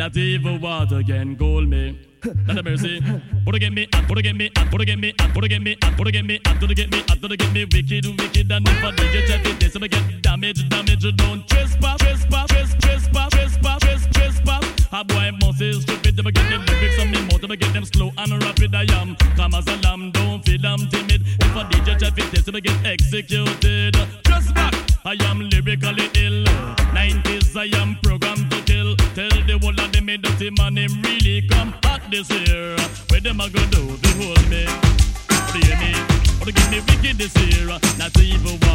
Not even water can cool me. Not a mercy. Put get me, put get me, put get me, put get me, put get me, put get me, put get me wicked, wicked, and if I DJ check it, this get damage, damage. Don't trespass, trespass, trespass, trespass, trespass, trespass. A boy must be stupid to get them lyrics on me mouth, to get them slow and rapid. I am calm as a lamb, don't feel I'm timid. If I DJ check it, this get executed. Just back, I am lyrically ill. 90s, I am this here. Where them a go do to hold me? What me, or mean? Give me wicked this here? Not even one.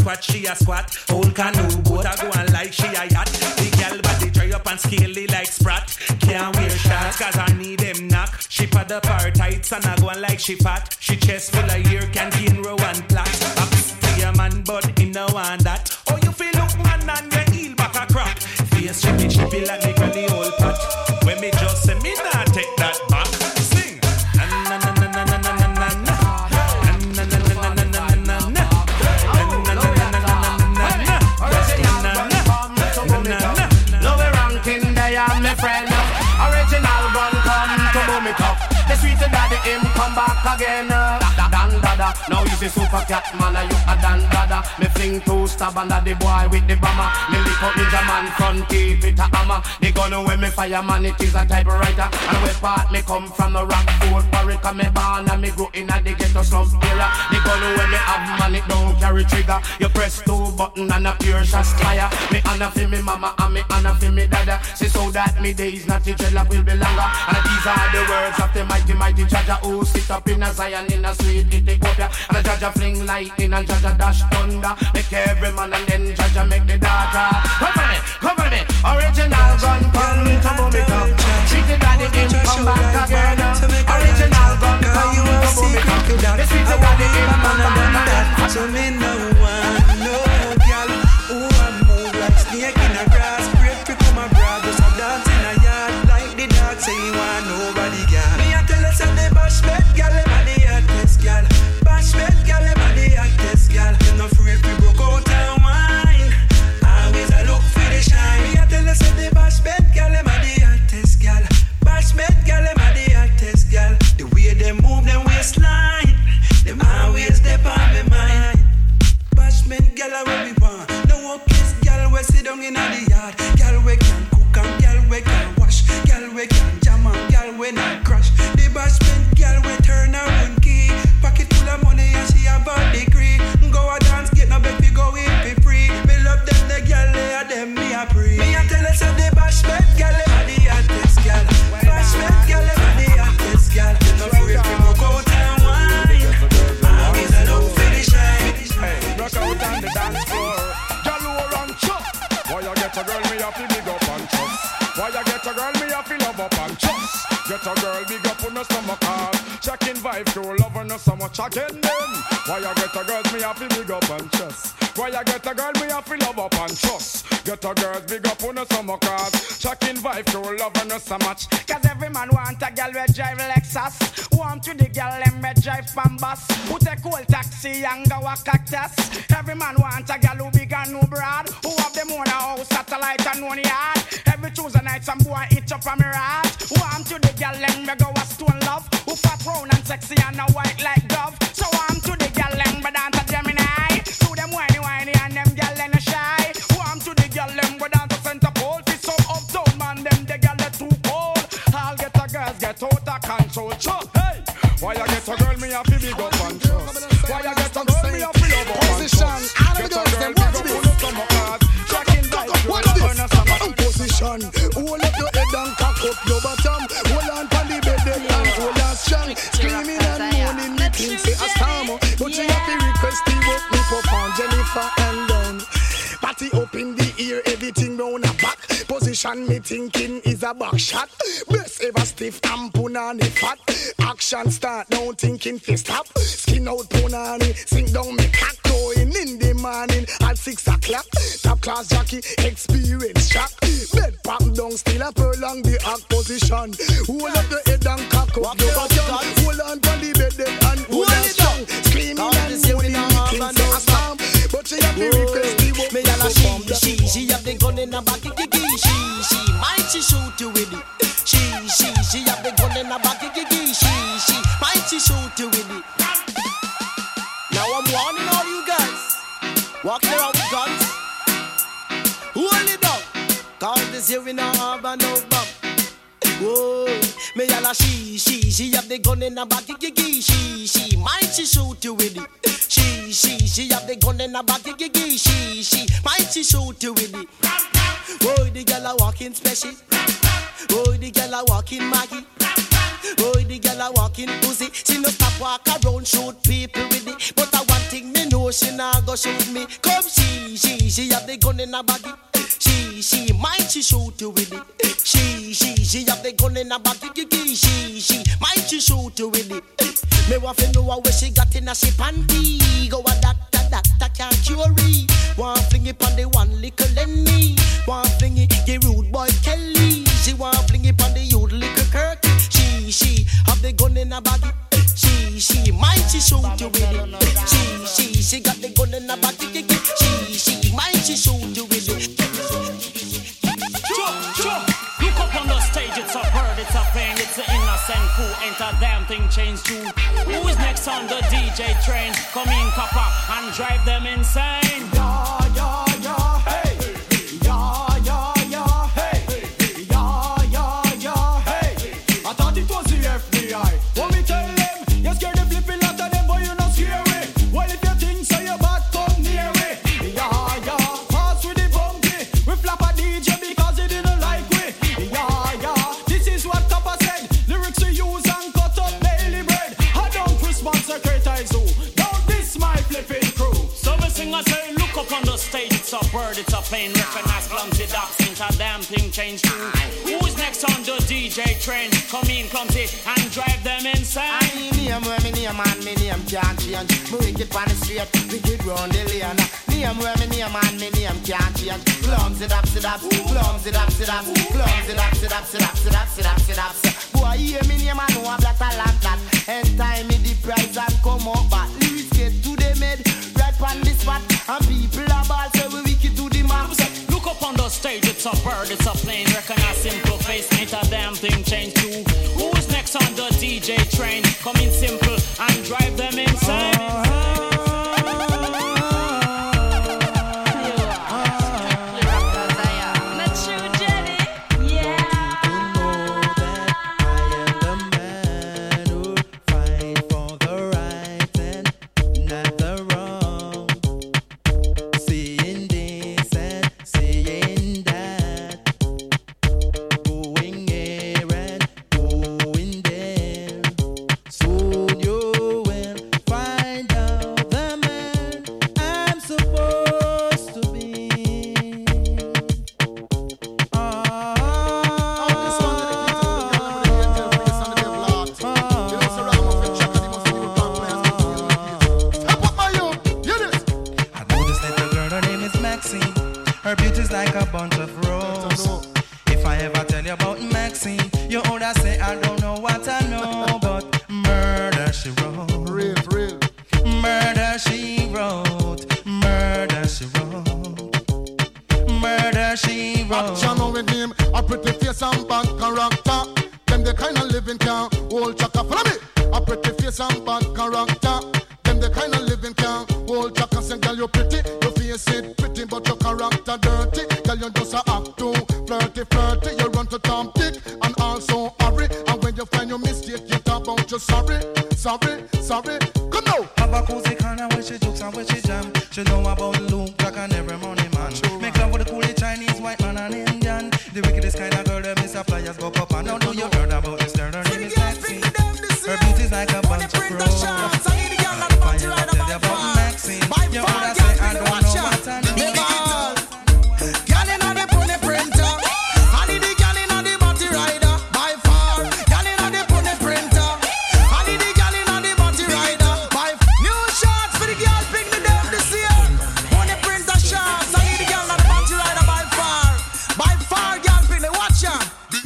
Squat, she a squat. Old canoe boat a go and like she a yacht. The girl body dry up and scaly like sprat. Can't wear shorts cause I need them knock. She pad up her tights and I go on like she fat. She chest full of ear, canteen row and plaque. Ups to your man, but he no want that. Again. Uh. Dan dada, now he's a super cat man. Are you a dan dada? Me fling two stab under the boy with the bomber. Me lick up Ninjaman front teeth with a hammer. The gun when me fire man it is a typewriter. And where part me come from the rock Warwick and me born and me grow in a the ghetto slum era. The gun when me have man it don't carry trigger. You press two button and a pure shot fire. Me honor for me mama and me honor for me dada. Say so that me days not the dreadlock will be longer. And these are the words of the mighty mighty Jah Jah who sit up in a Zion in a sweet Ethiopia. And a Jah Jah fling lightning and Jah Jah dash thunder. Make every man and then Jah Jah make the data. Come for me, come for me. Original gun come to boom it up. Treat the daddy him come back again. Original gun come to boom it up. The sweet daddy him come back again. So me no one, Me thinking is a back shot. Best ever stiff and punani fat. Action start now thinking fi stop. Skin out punani, sink down me cock going in the morning at six o'clock. Top class jockey, experience shock. Bed pop down, still a prolong the act position. Hold up the head and cock up your bottom. Hold on to the bed then and hold on strong. Screaming and moaning, making say a storm. But she have to request the work Me yalla she, she, she have the gun in her back, She, she, have the gun in her back, gigi, she, she, might she shoot you with it. Now I'm warning all you guys, walking around with guns. Hold it down, cause this here we not have a no bomb. Whoa, me yalla she, she, she have the gun in her back, gigi, she, she, might she shoot you with it. She, she, she have the gun in her back, gigi, she, she, might she shoot you with it. Whoa, the girl a walking special. Whoa, the girl a walking Maggie. Boy, the girl a walking pussy. She no stop walk around shoot people with it. But I one thing me know she nah go shoot me. Come she, she, she have the gun in her body. She, she, might she shoot you with it. She, she, she have the gun in her body. She, she, might she shoot you with it. Me want to know where she got in a she panty. Go a doctor, doctor can't cure it. Want fling it on the one little Lenny. In. She, she might she shoot you with it. She, she, she got the gun in her body. She, she might she shoot you with it. Look up on the stage, it's a it's a plane, it's an innocent crew. Ain't a damn thing changed. Who is next on the DJ train? Can't change. Me wicked on the street, wicked round the lane. Name where me name and me name can't change. Clumsy dap, sit up, clumsy dap, sit up, clumsy dap, sit up, sit up, sit up, sit up, sit up. Boy, hear me name and know I'm black a lot that. End time me the price and come up back. Lyrics get to the mid, right on the spot, and people are ball say we wicked to the max. Look up on the stage, it's a bird, it's a plane, recognize simple face, ain't a damn thing changed too. Who is next on the DJ train? Come in simple and drive them insane.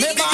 Never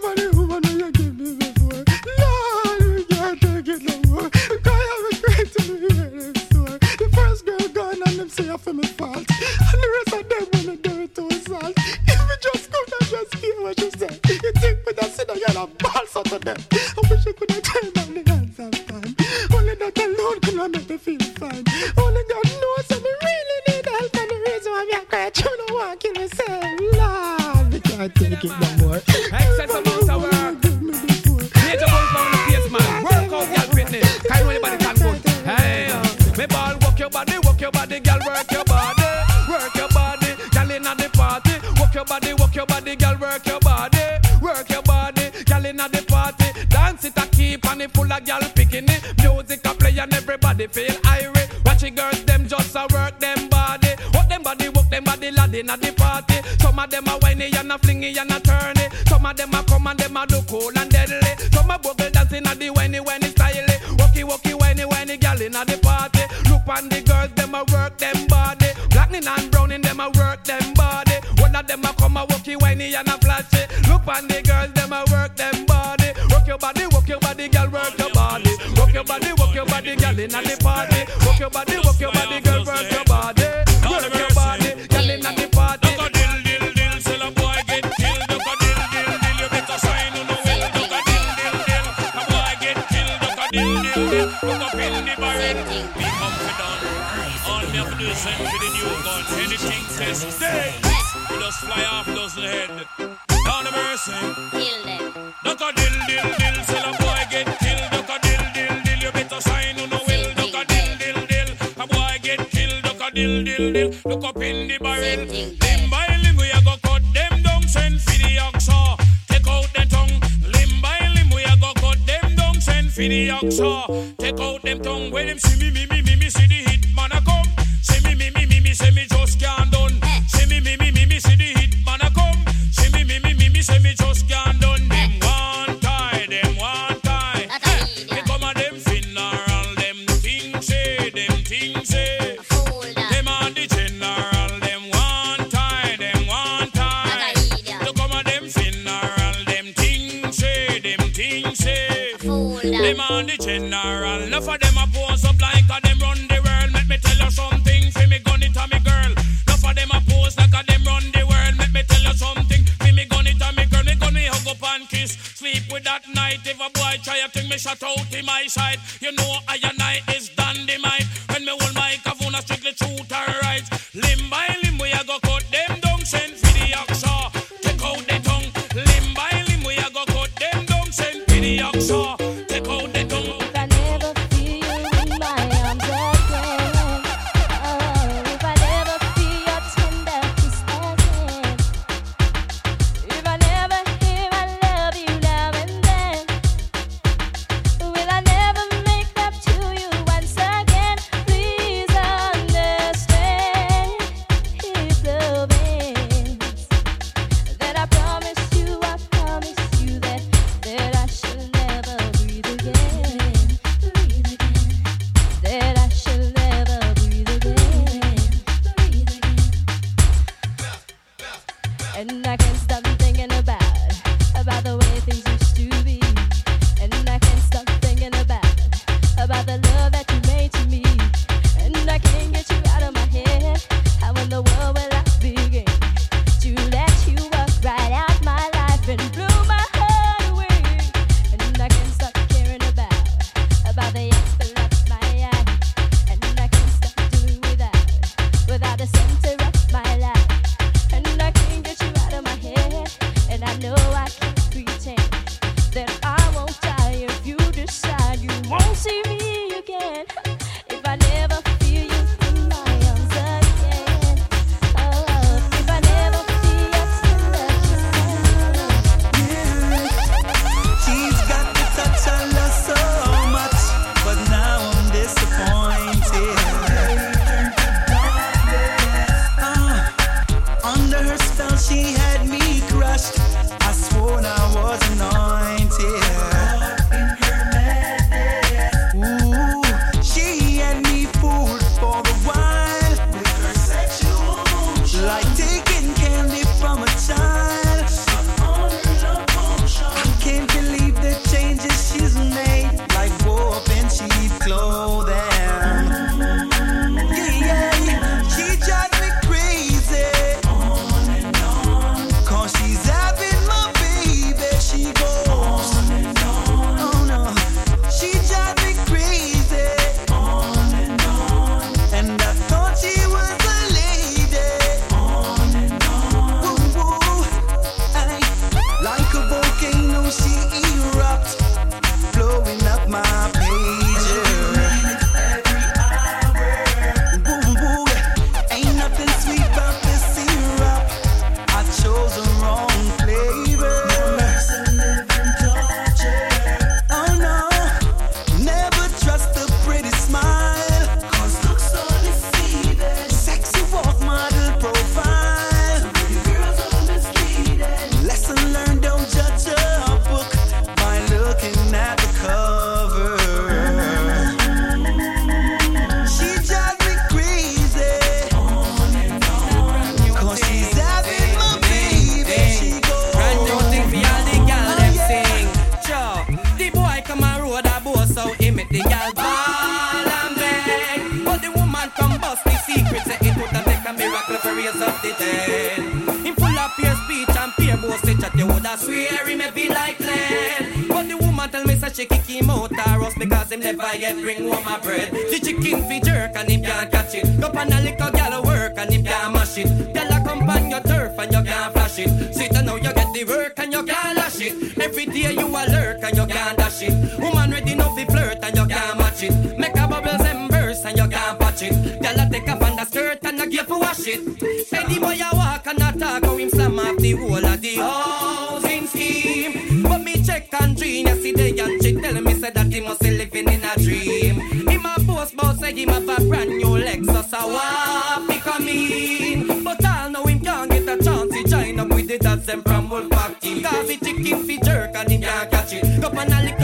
Look up in the barrel, be confident. All we have to do is send for the new gun. Anything says stay. We just fly off those head. Down the mercy. Kill them. Duck a dill, dill, dill. till a boy get killed. Duck a dill, dill, dill. You better sign on the will. Duck a dill, dill, dill. A boy get killed. Duck a dill, dill, dill. Look up in the barrel. Limb by for the. Take out them tongue when them see me, me, me, me. cut out in my side. You know I and I is dream. Him a boast bout say him have a brand new Lexus a walk he come in. But all know him can't get a chance to join up with the dads them from Wolfpack team. Cause the chicken fi jerk and him can't catch it. Go on a little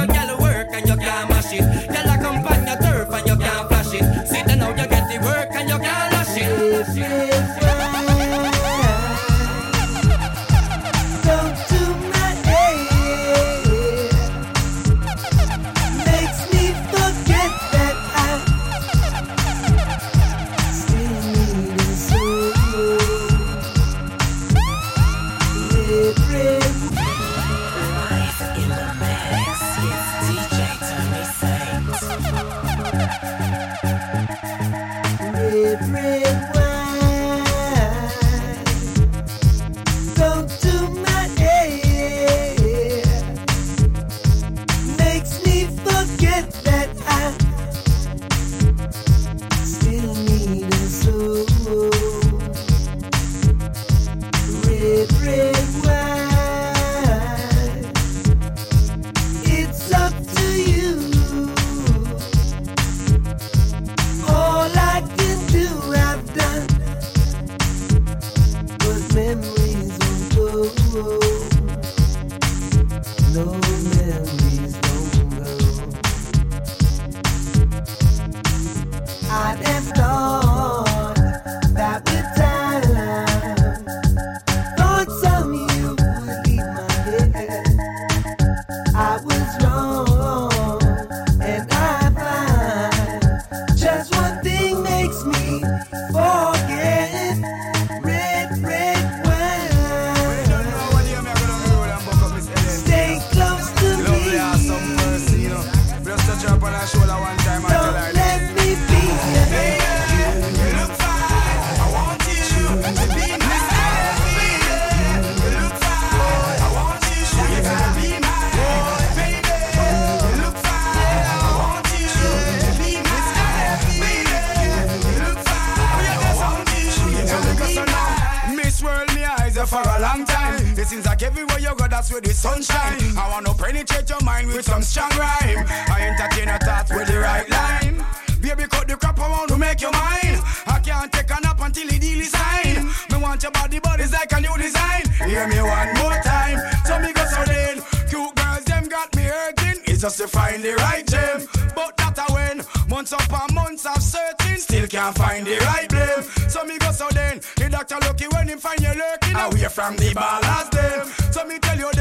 where the sunshine. I wanna penetrate your mind with some strong rhyme. I entertain a thought with the right line. Baby, cut the crap, want to make you mine. I can't take a nap until the deal is signed. Me want your body, but it's like a new design. Hear me one more time. So me go so then. Cute girls, them got me hurting. It's just to find the right gem. But that I win. Months upon months of searching. Still can't find the right blame. So me go so then. The doctor lucky when him find you lurking. Away from the ballast them. So me tell you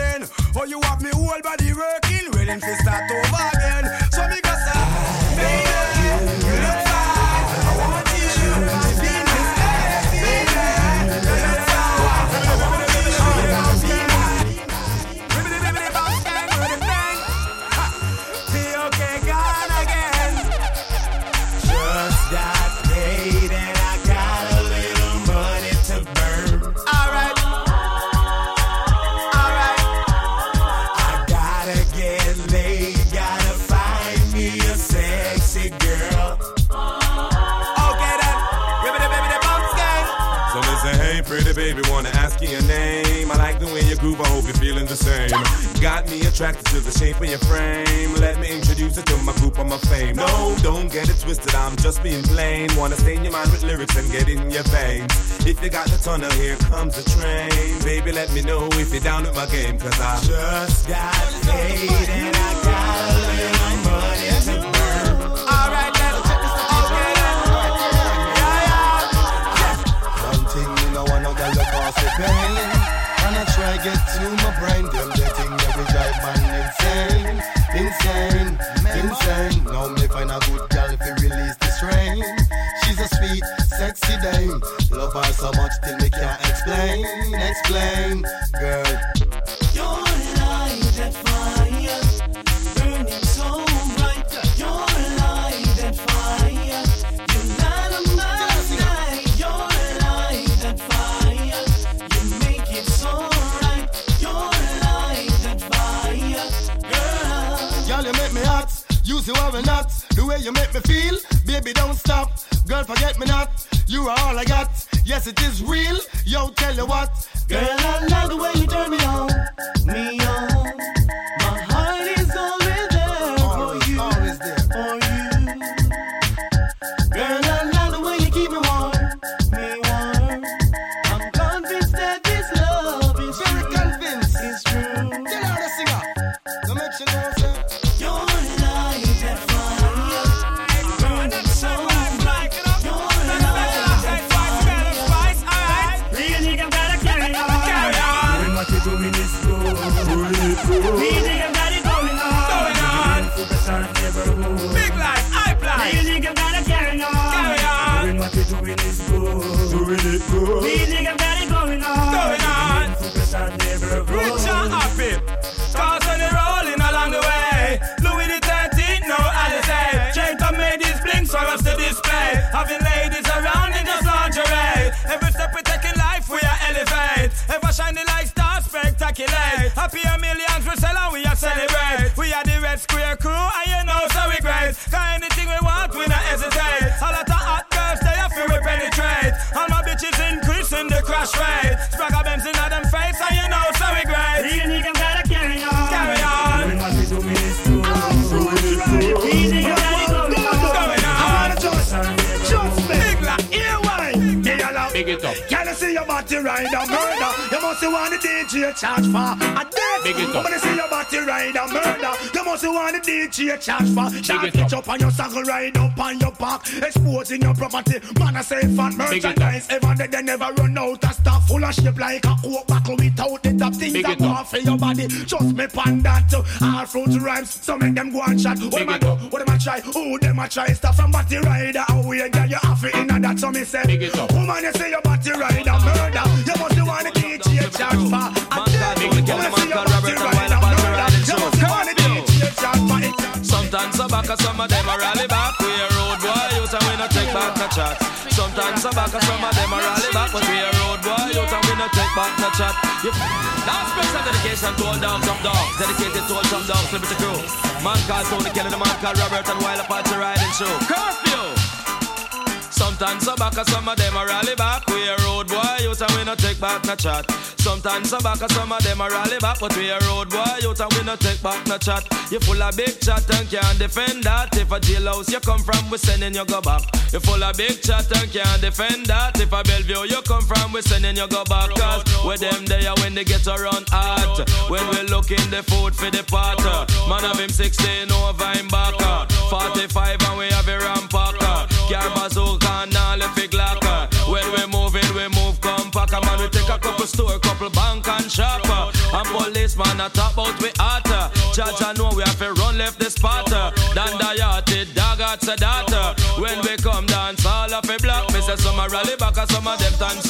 Oh, you have me whole body working. Willing to start over again. Attracted to the shape of your frame. Let me introduce you to my group of my fame. No, don't get it twisted, I'm just being plain. Wanna stain your mind with lyrics and get in your veins. If you got the tunnel, here comes the train. Baby, let me know if you're down with my game, cause I just got paid and I got a little money to pain. And I try get to my brain, them the thing drive man insane, insane, insane. Now me find a good girl if release the strain. She's a sweet, sexy dame. Love her so much till me can't explain, explain, girl. You are not. The way you make me feel, baby, don't stop. Girl, forget me not. You are all I got. Yes, it is real. Yo, tell you what. Girl, I love the way you turn me on. Me on. Doing it good. Real nigga got it going on. Going on. Up. Can you see your body ride a murder? You must want the DJ charge for a death. Big it up. You see your body ride a murder, you must see want the DJ charge for. Shot it pitch up. on your saddle, ride up on your back, exposing your property. Man, I say fat Big it up. merchandise. Ever they, they never run out of stuff full of shape like a oak buckle without the top things that go off for your body. Just me pan that. All fruit rhymes, so make them go and chat. What Big them a it do? What am I try? Who them I try? Stuff from body rider. Oh, Away, girl, you have it in that. So me say, Big it up. woman, you say your body rider murder. You must want the DJ charge for. Man called Big Kill, the man called Robert, and while the party riding want the DJ charge for. Sometimes I back, some of them a rally back. We a road boy youth and we no take back no chat. Sometimes I back, some of them a rally back, but we a road boy youth and we no take back no chat. Now special dedication to all dogs, some dogs, dedicated to all some dogs, liberty crew. Man called Tony Kelly, the man called Robert, and while the party riding show. Curfew. Sometimes I back, some of them a rally back. We a road boy youth and we no take back no chat. Sometimes I back, some of them a rally back, but we a road boy youth and we no take back no chat. You full of big chat and can't defend that. If a jailhouse you come from, we sending you go back. You full of big chat and can't defend that. If a Bellevue you come from, we sending you go back. Cause with them there when they get around hot. When we looking the food for the potter. Man of him 16 over him back. 45 and we have a rampacker. Car bazooka and all if it glock. When we moving, we move compact. Man, we take a couple store, couple bank and shop. And policeman a top out we hot. Judge I know we have to run left the spot. Dan yachted, dog at the data. When we come dance, all of it black. Me say some a rally back some of them dance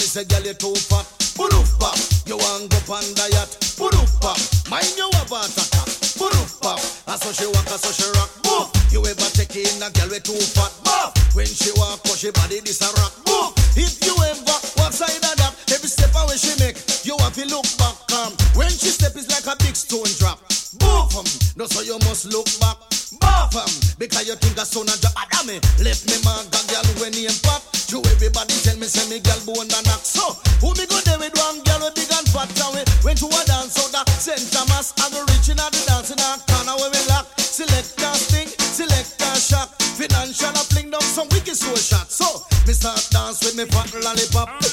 me say, girl, you too fat. Puruf pop. You want go pan diet. Puruf pop. Mind you have a attack. Puruf pop. And so she walk, and so she rock. Move. You ever take in a girl with too fat. Move. When she walk, cause she body this a rock. Move. If you ever walk side of that, every step away she make, you have to look back. Um, when she step, it's like a big stone drop. Boom. Um, no, so you must look back. Buff um, because you think a son of the Adame. Left me man, say me girl bone and knock. So, who me go there with one girl with big and fat and we went to a dance out the St. Thomas and we reaching out the dance in a corner where we lock. Select a sting, select a shock. Financial a fling down some wicked soul shot. So, me start dance with me fat lollipop.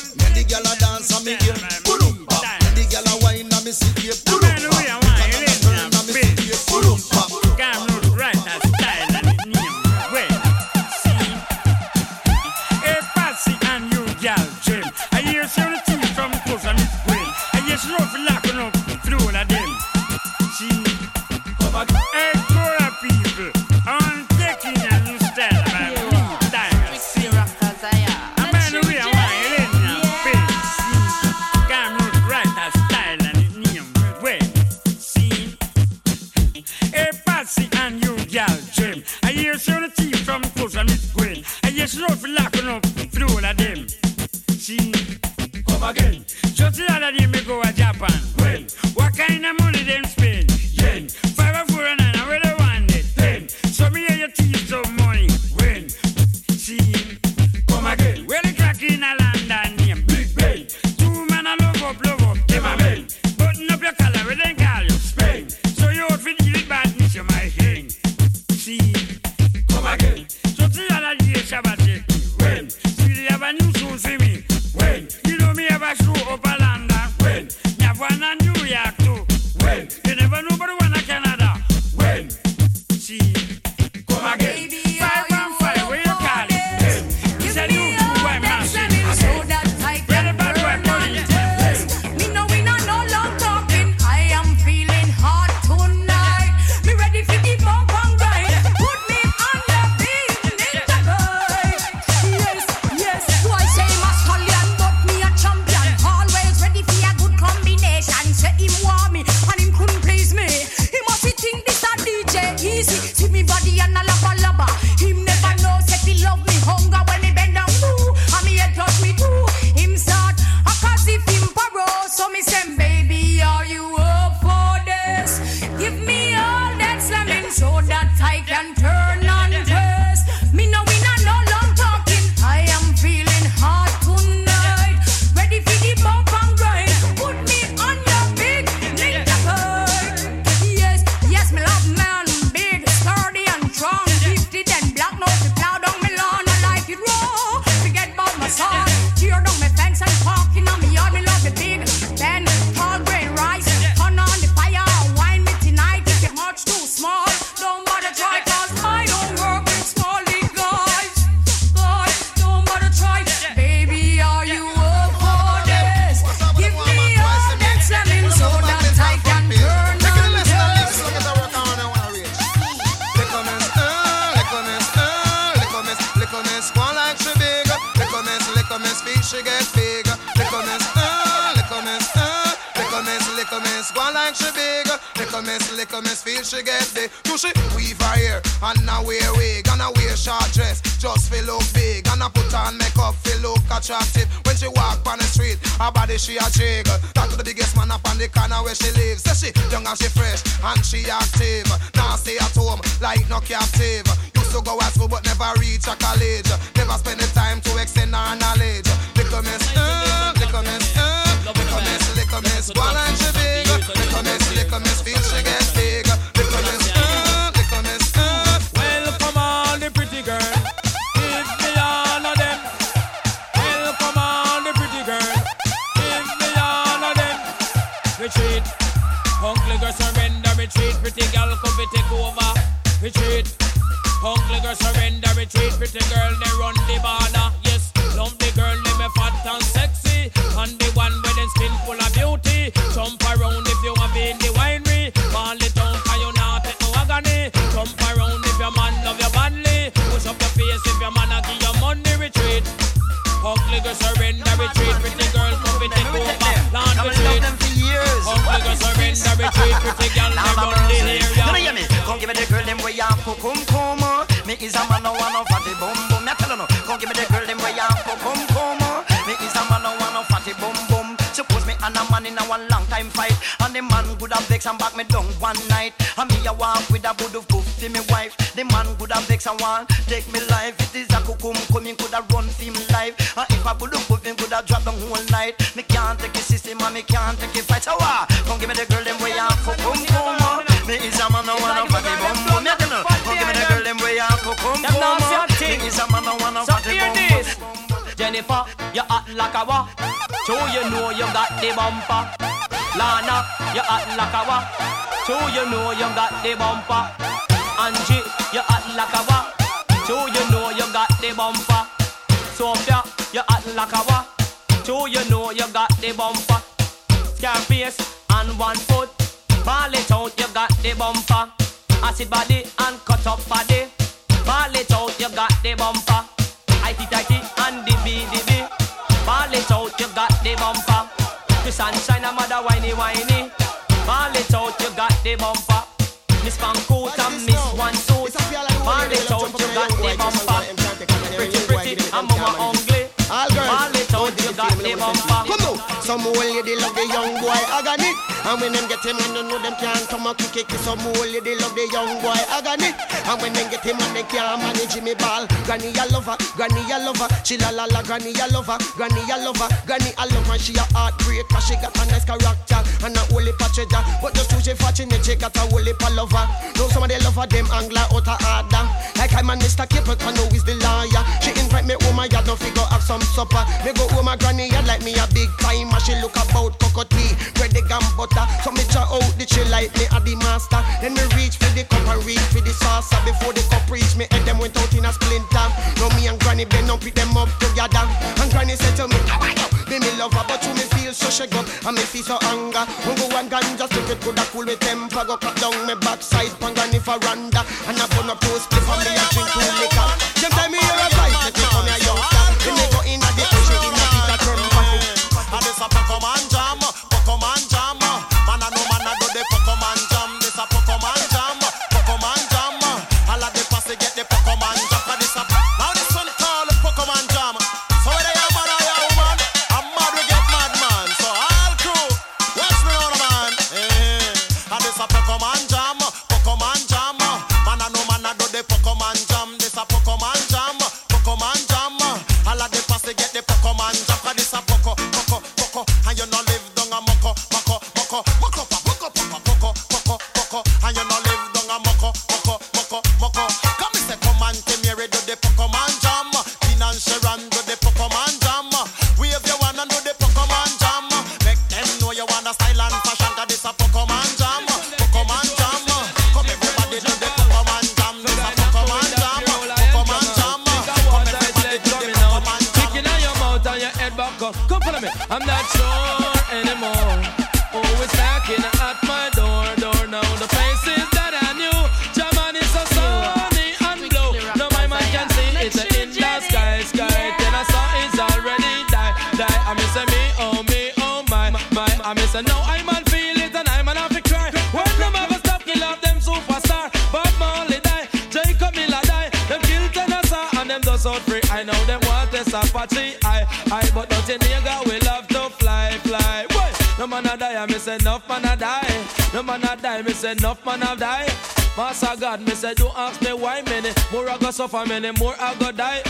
you hot like a wop. Two, you know you got the bumper. Angie, you hot like a wop. Two, you know you got the bumper. Sophia, you hot like a wop. Two, you know you got the bumper. Scarface and one foot. Ball it out, you got the bumper. Acid body and cut up body. Ball it out, you got the bumper. Icy tighty and the BDB. Ball it out, you got the bumper. The sunshine, a mother whiny whiny the bumper. Miss Van Coat and Miss One Suit. Ball it you got the bumper. Pretty, pretty, I'm more ugly. Ball it out, you got the bumper. Come on, some old lady love the young boy agony. And when them get him, and you know them can't come and kick it. Some old lady love the young boy agony. And when them get him, and they can't manage Jimmy Ball. Granny a lover, granny a lover. She la la la, granny a lover, granny a lover. Granny a lover, she a heartbreaker. She got a nice character and a holy patria. But just too she fortunate, she got a holy pa lover. Know some of the lover them angler out of order. Like I'm a Mr. Capleton, know he's the liar. She invite me oh home, I had no figure have some supper. Me go home, my granny had like me a big time. And she look about cocotte and butter. So me try out the chill like me a the master. Then me reach for the cup and reach for the saucer. Before the cup reach me, and them went out in a splinter. Now me and Granny bend up, pick them up together. And Granny said to me, how are you? Me me love her, but you me feel so shake up. And me feel so anger. When go and gun just if it coulda cool me temper. Go cut down me backside, pan Granny for And I burn up to And you're not say enough man a die. No man a die, me say enough man a die. Master God, me say don't ask me why many. More I go suffer, many more I go die.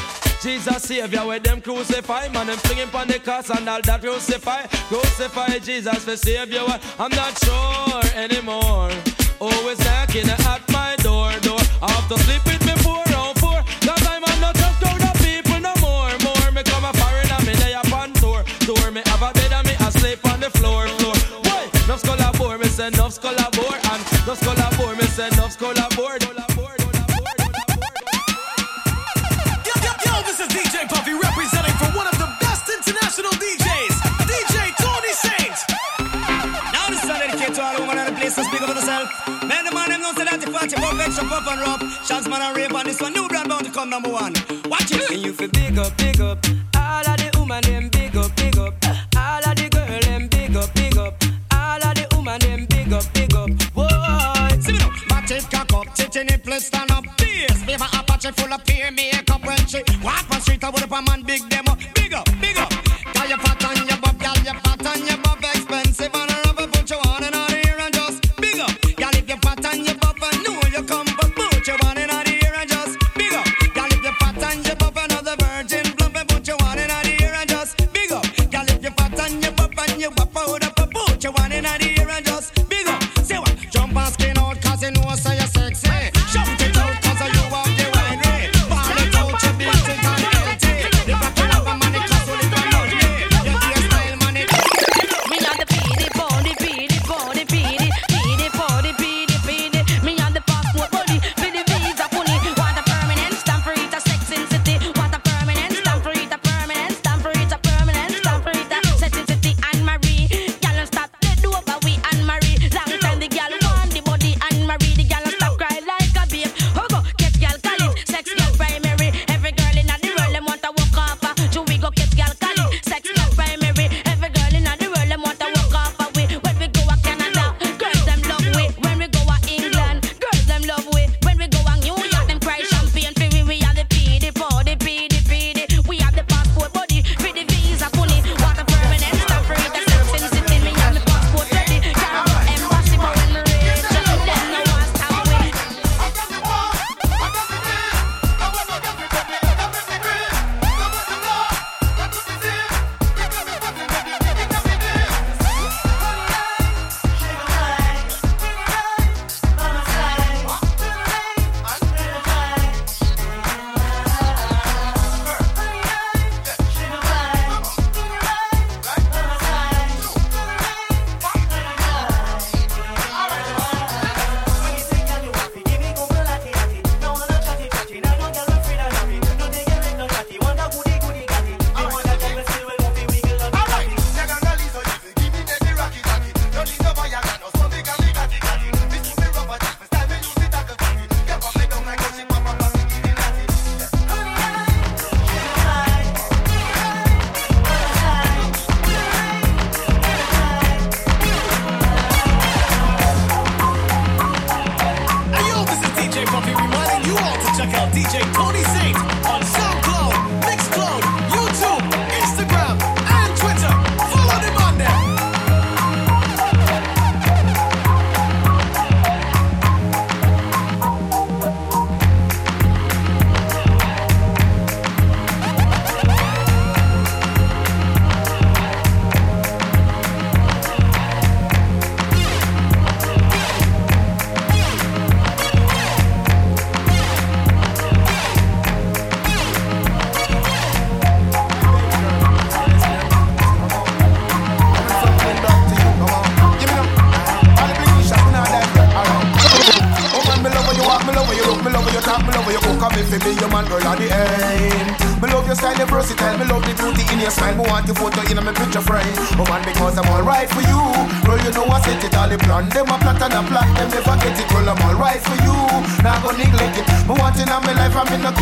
Jesus Savior, where them crucify, man, them flinging pon the cross and all that crucify, crucify Jesus for Savior. I'm not sure anymore. Always knocking at my door, door. after sleeping. say nuffs collabore and no nuffs collabore. Me say nuffs collabore. Yo, yo, yo, this is DJ Puffy representing for one of the best international DJs, DJ Tony Saint. Now this is dedicated to all the women in the place to so speak up for themselves. Men, the man, them don't say that the party pop extra pop and rough. Shots man and rape and this one. New brand bound to come number one. Watch it. And you feel big up, big up. full of peer makeup when she walk on street. I would up a man big them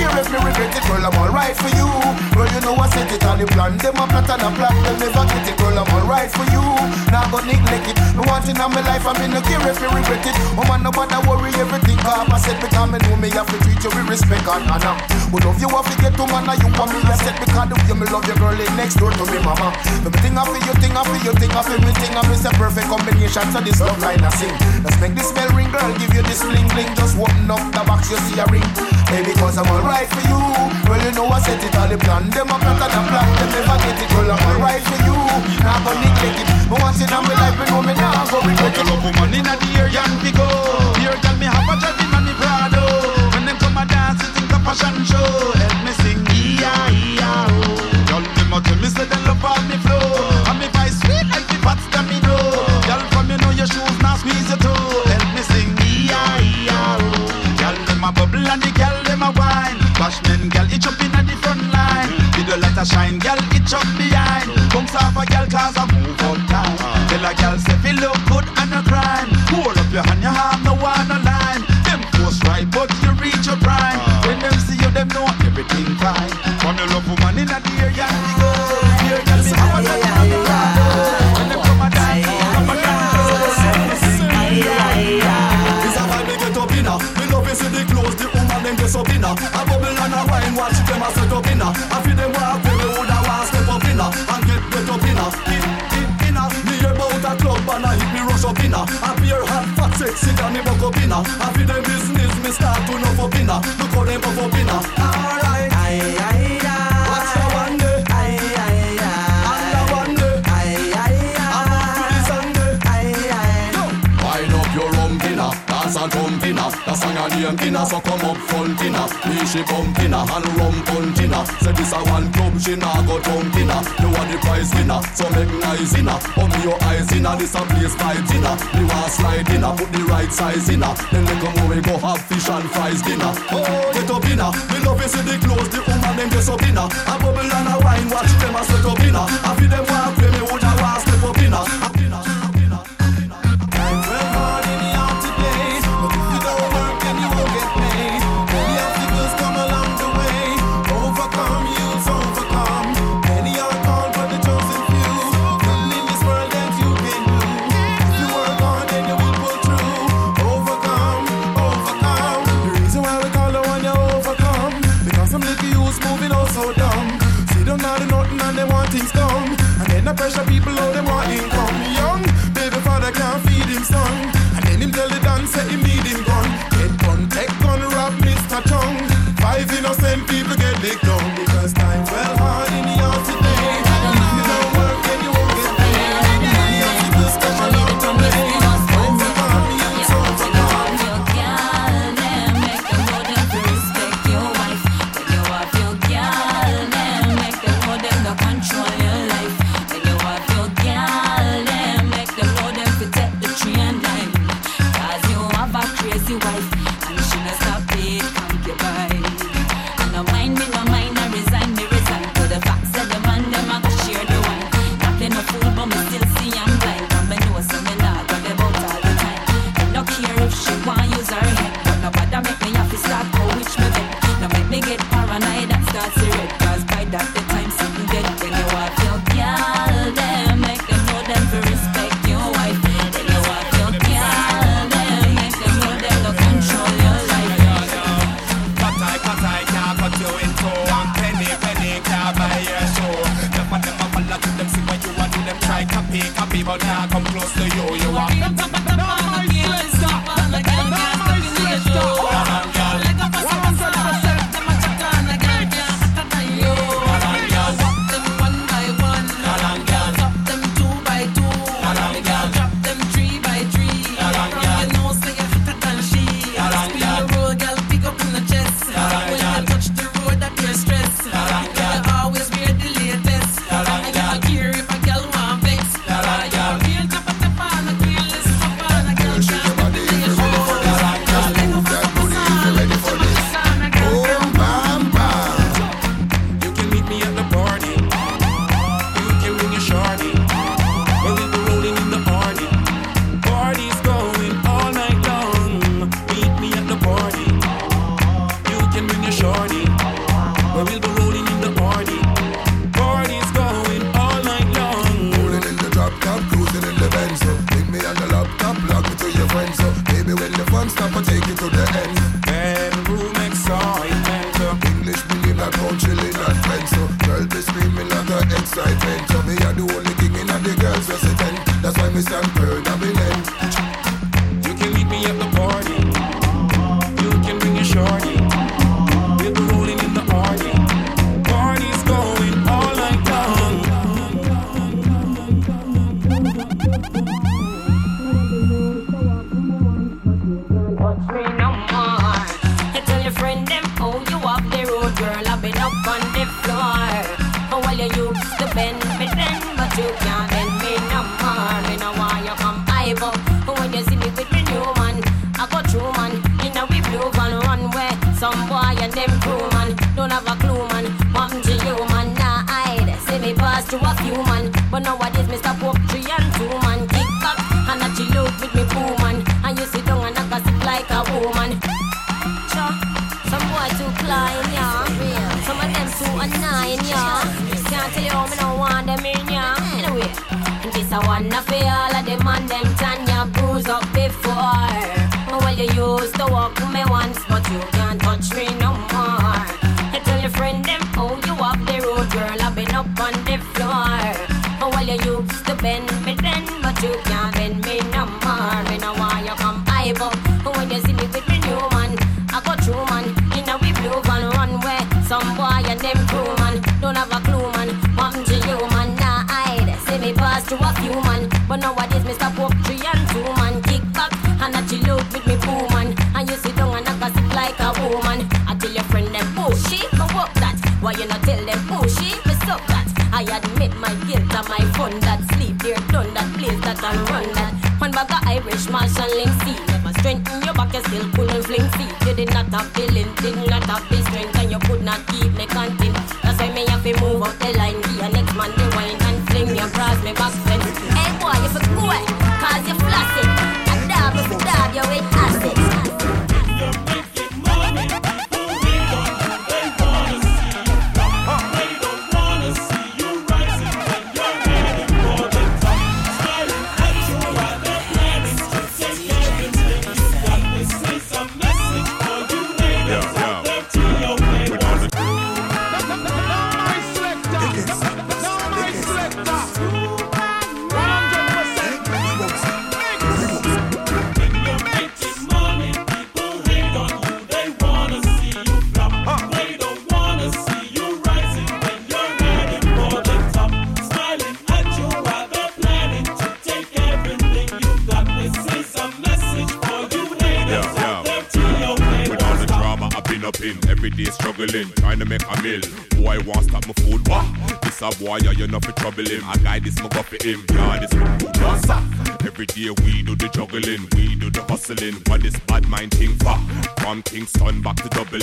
care if me regret it. Girl, I'm alright for you. Girl, you know I set it all the plan. Them a plot and a plot. Them never get it. Girl, I'm alright for you. Now go neglect it. Me want it in my life. I'm in no care if me regret it. Oh man, nobody worry everything. Cause I said because me know me have to treat you with respect and honor. But love you have to get to man. and You want me I said because the way me love your girl live next door to me mama. Everything I feel you, thing I feel you, thing I feel me, thing I miss a perfect combination. So this love line I sing. Let's make this bell ring, girl. Give you this bling bling. Just open up the box, you see a ring. Baby, cause I'm alright for you. Well, you know I set it all the plan. Them a plot and a plot. Them never get it. Girl, I'm alright for you. Now go neglect it. But once in my life, me know me now go regret it. Love woman in the and we go. Here, tell me how much I did money Prado. When them come a dance, it's in a fashion show. Help me sing, yeah, Bashman gal itch up in the front line. Video light a shine, gal itch up behind. Bounce off a gal cause I inna. Song a name inna, so come up front inna. Me she bump inna and rum punch inna. Say this a one club, she nah go jump inna. You are the prize winner, so make nice inna. Open your eyes inna, this a place vibes inna. Me want slide inna, put the right size inna. Then they come we go have fish and fries dinner. Oh, get up inna. Me love you see the clothes, the woman them dress up inna. A bubble and a wine, watch them a set up inna. I feel them walk with me, woulda want step up inna. It's like wanna feel a feeling thing, not a business.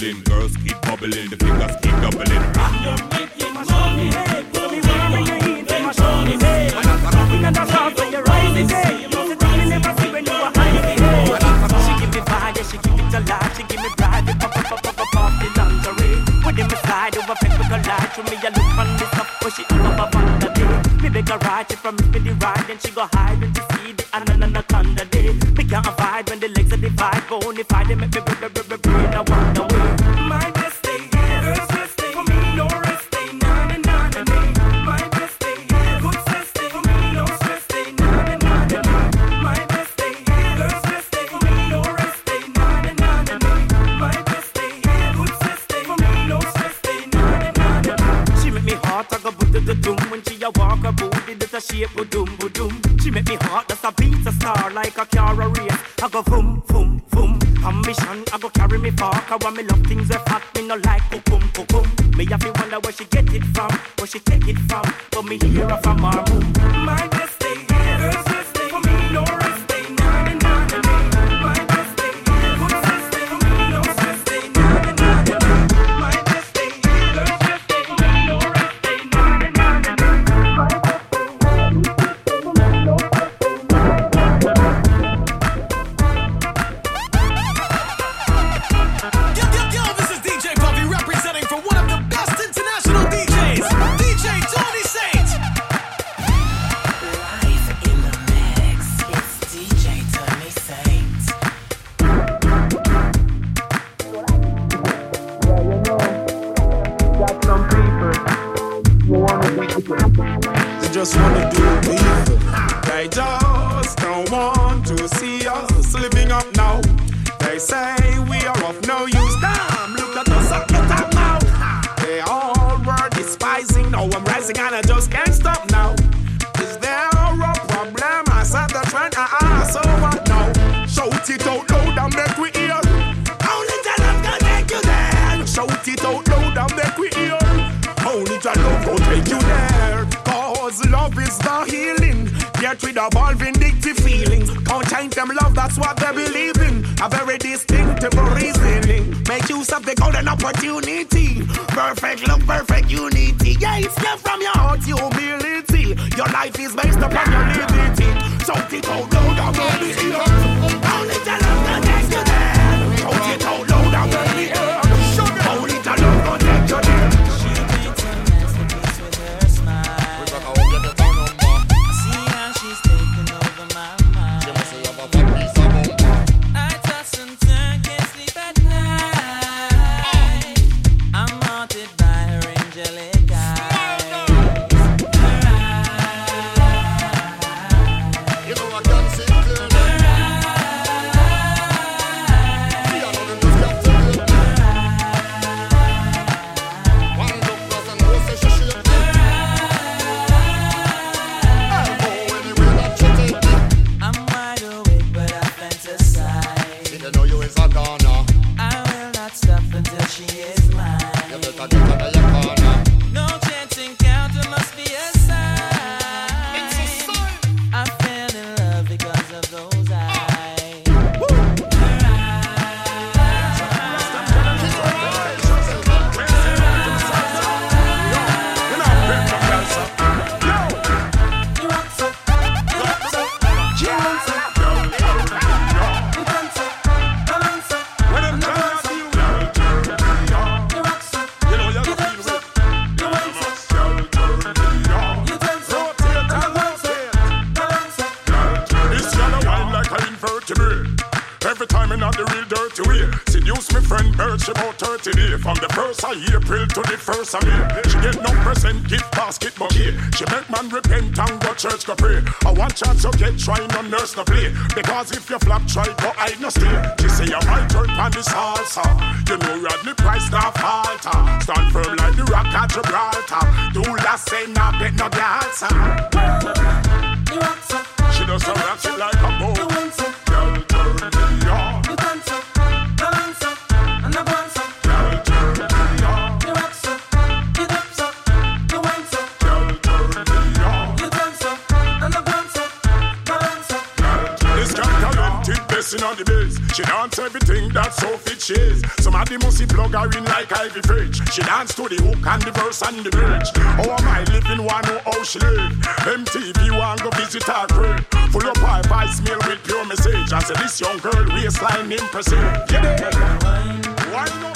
bubbling, girls keep bubbling. The fingers heart, I go boom do doom. When she a walk, a booty that a shape, bo doom bo doom. She make me heart that's a beat, a star like a car a race I go boom, boom, boom. Ambition, I go carry me far I want me love things that fat, me no like Boom, boom, boom Me have to wonder where she get it from Where she take it from. But me hear her from her boom to Gibraltar. Do last say not bet no dancer. She does some rap, like a boat. She dance everything that Sophie shares. Some of the must plug her in like Ivy Bridge. She dance to the hook and the verse and the bridge. How am I living one who how she live? MTV want go visit her crib. Full of pipe, I smell with pure message. I said this young girl waistline impressive. Yeah, yeah. Wine, wine,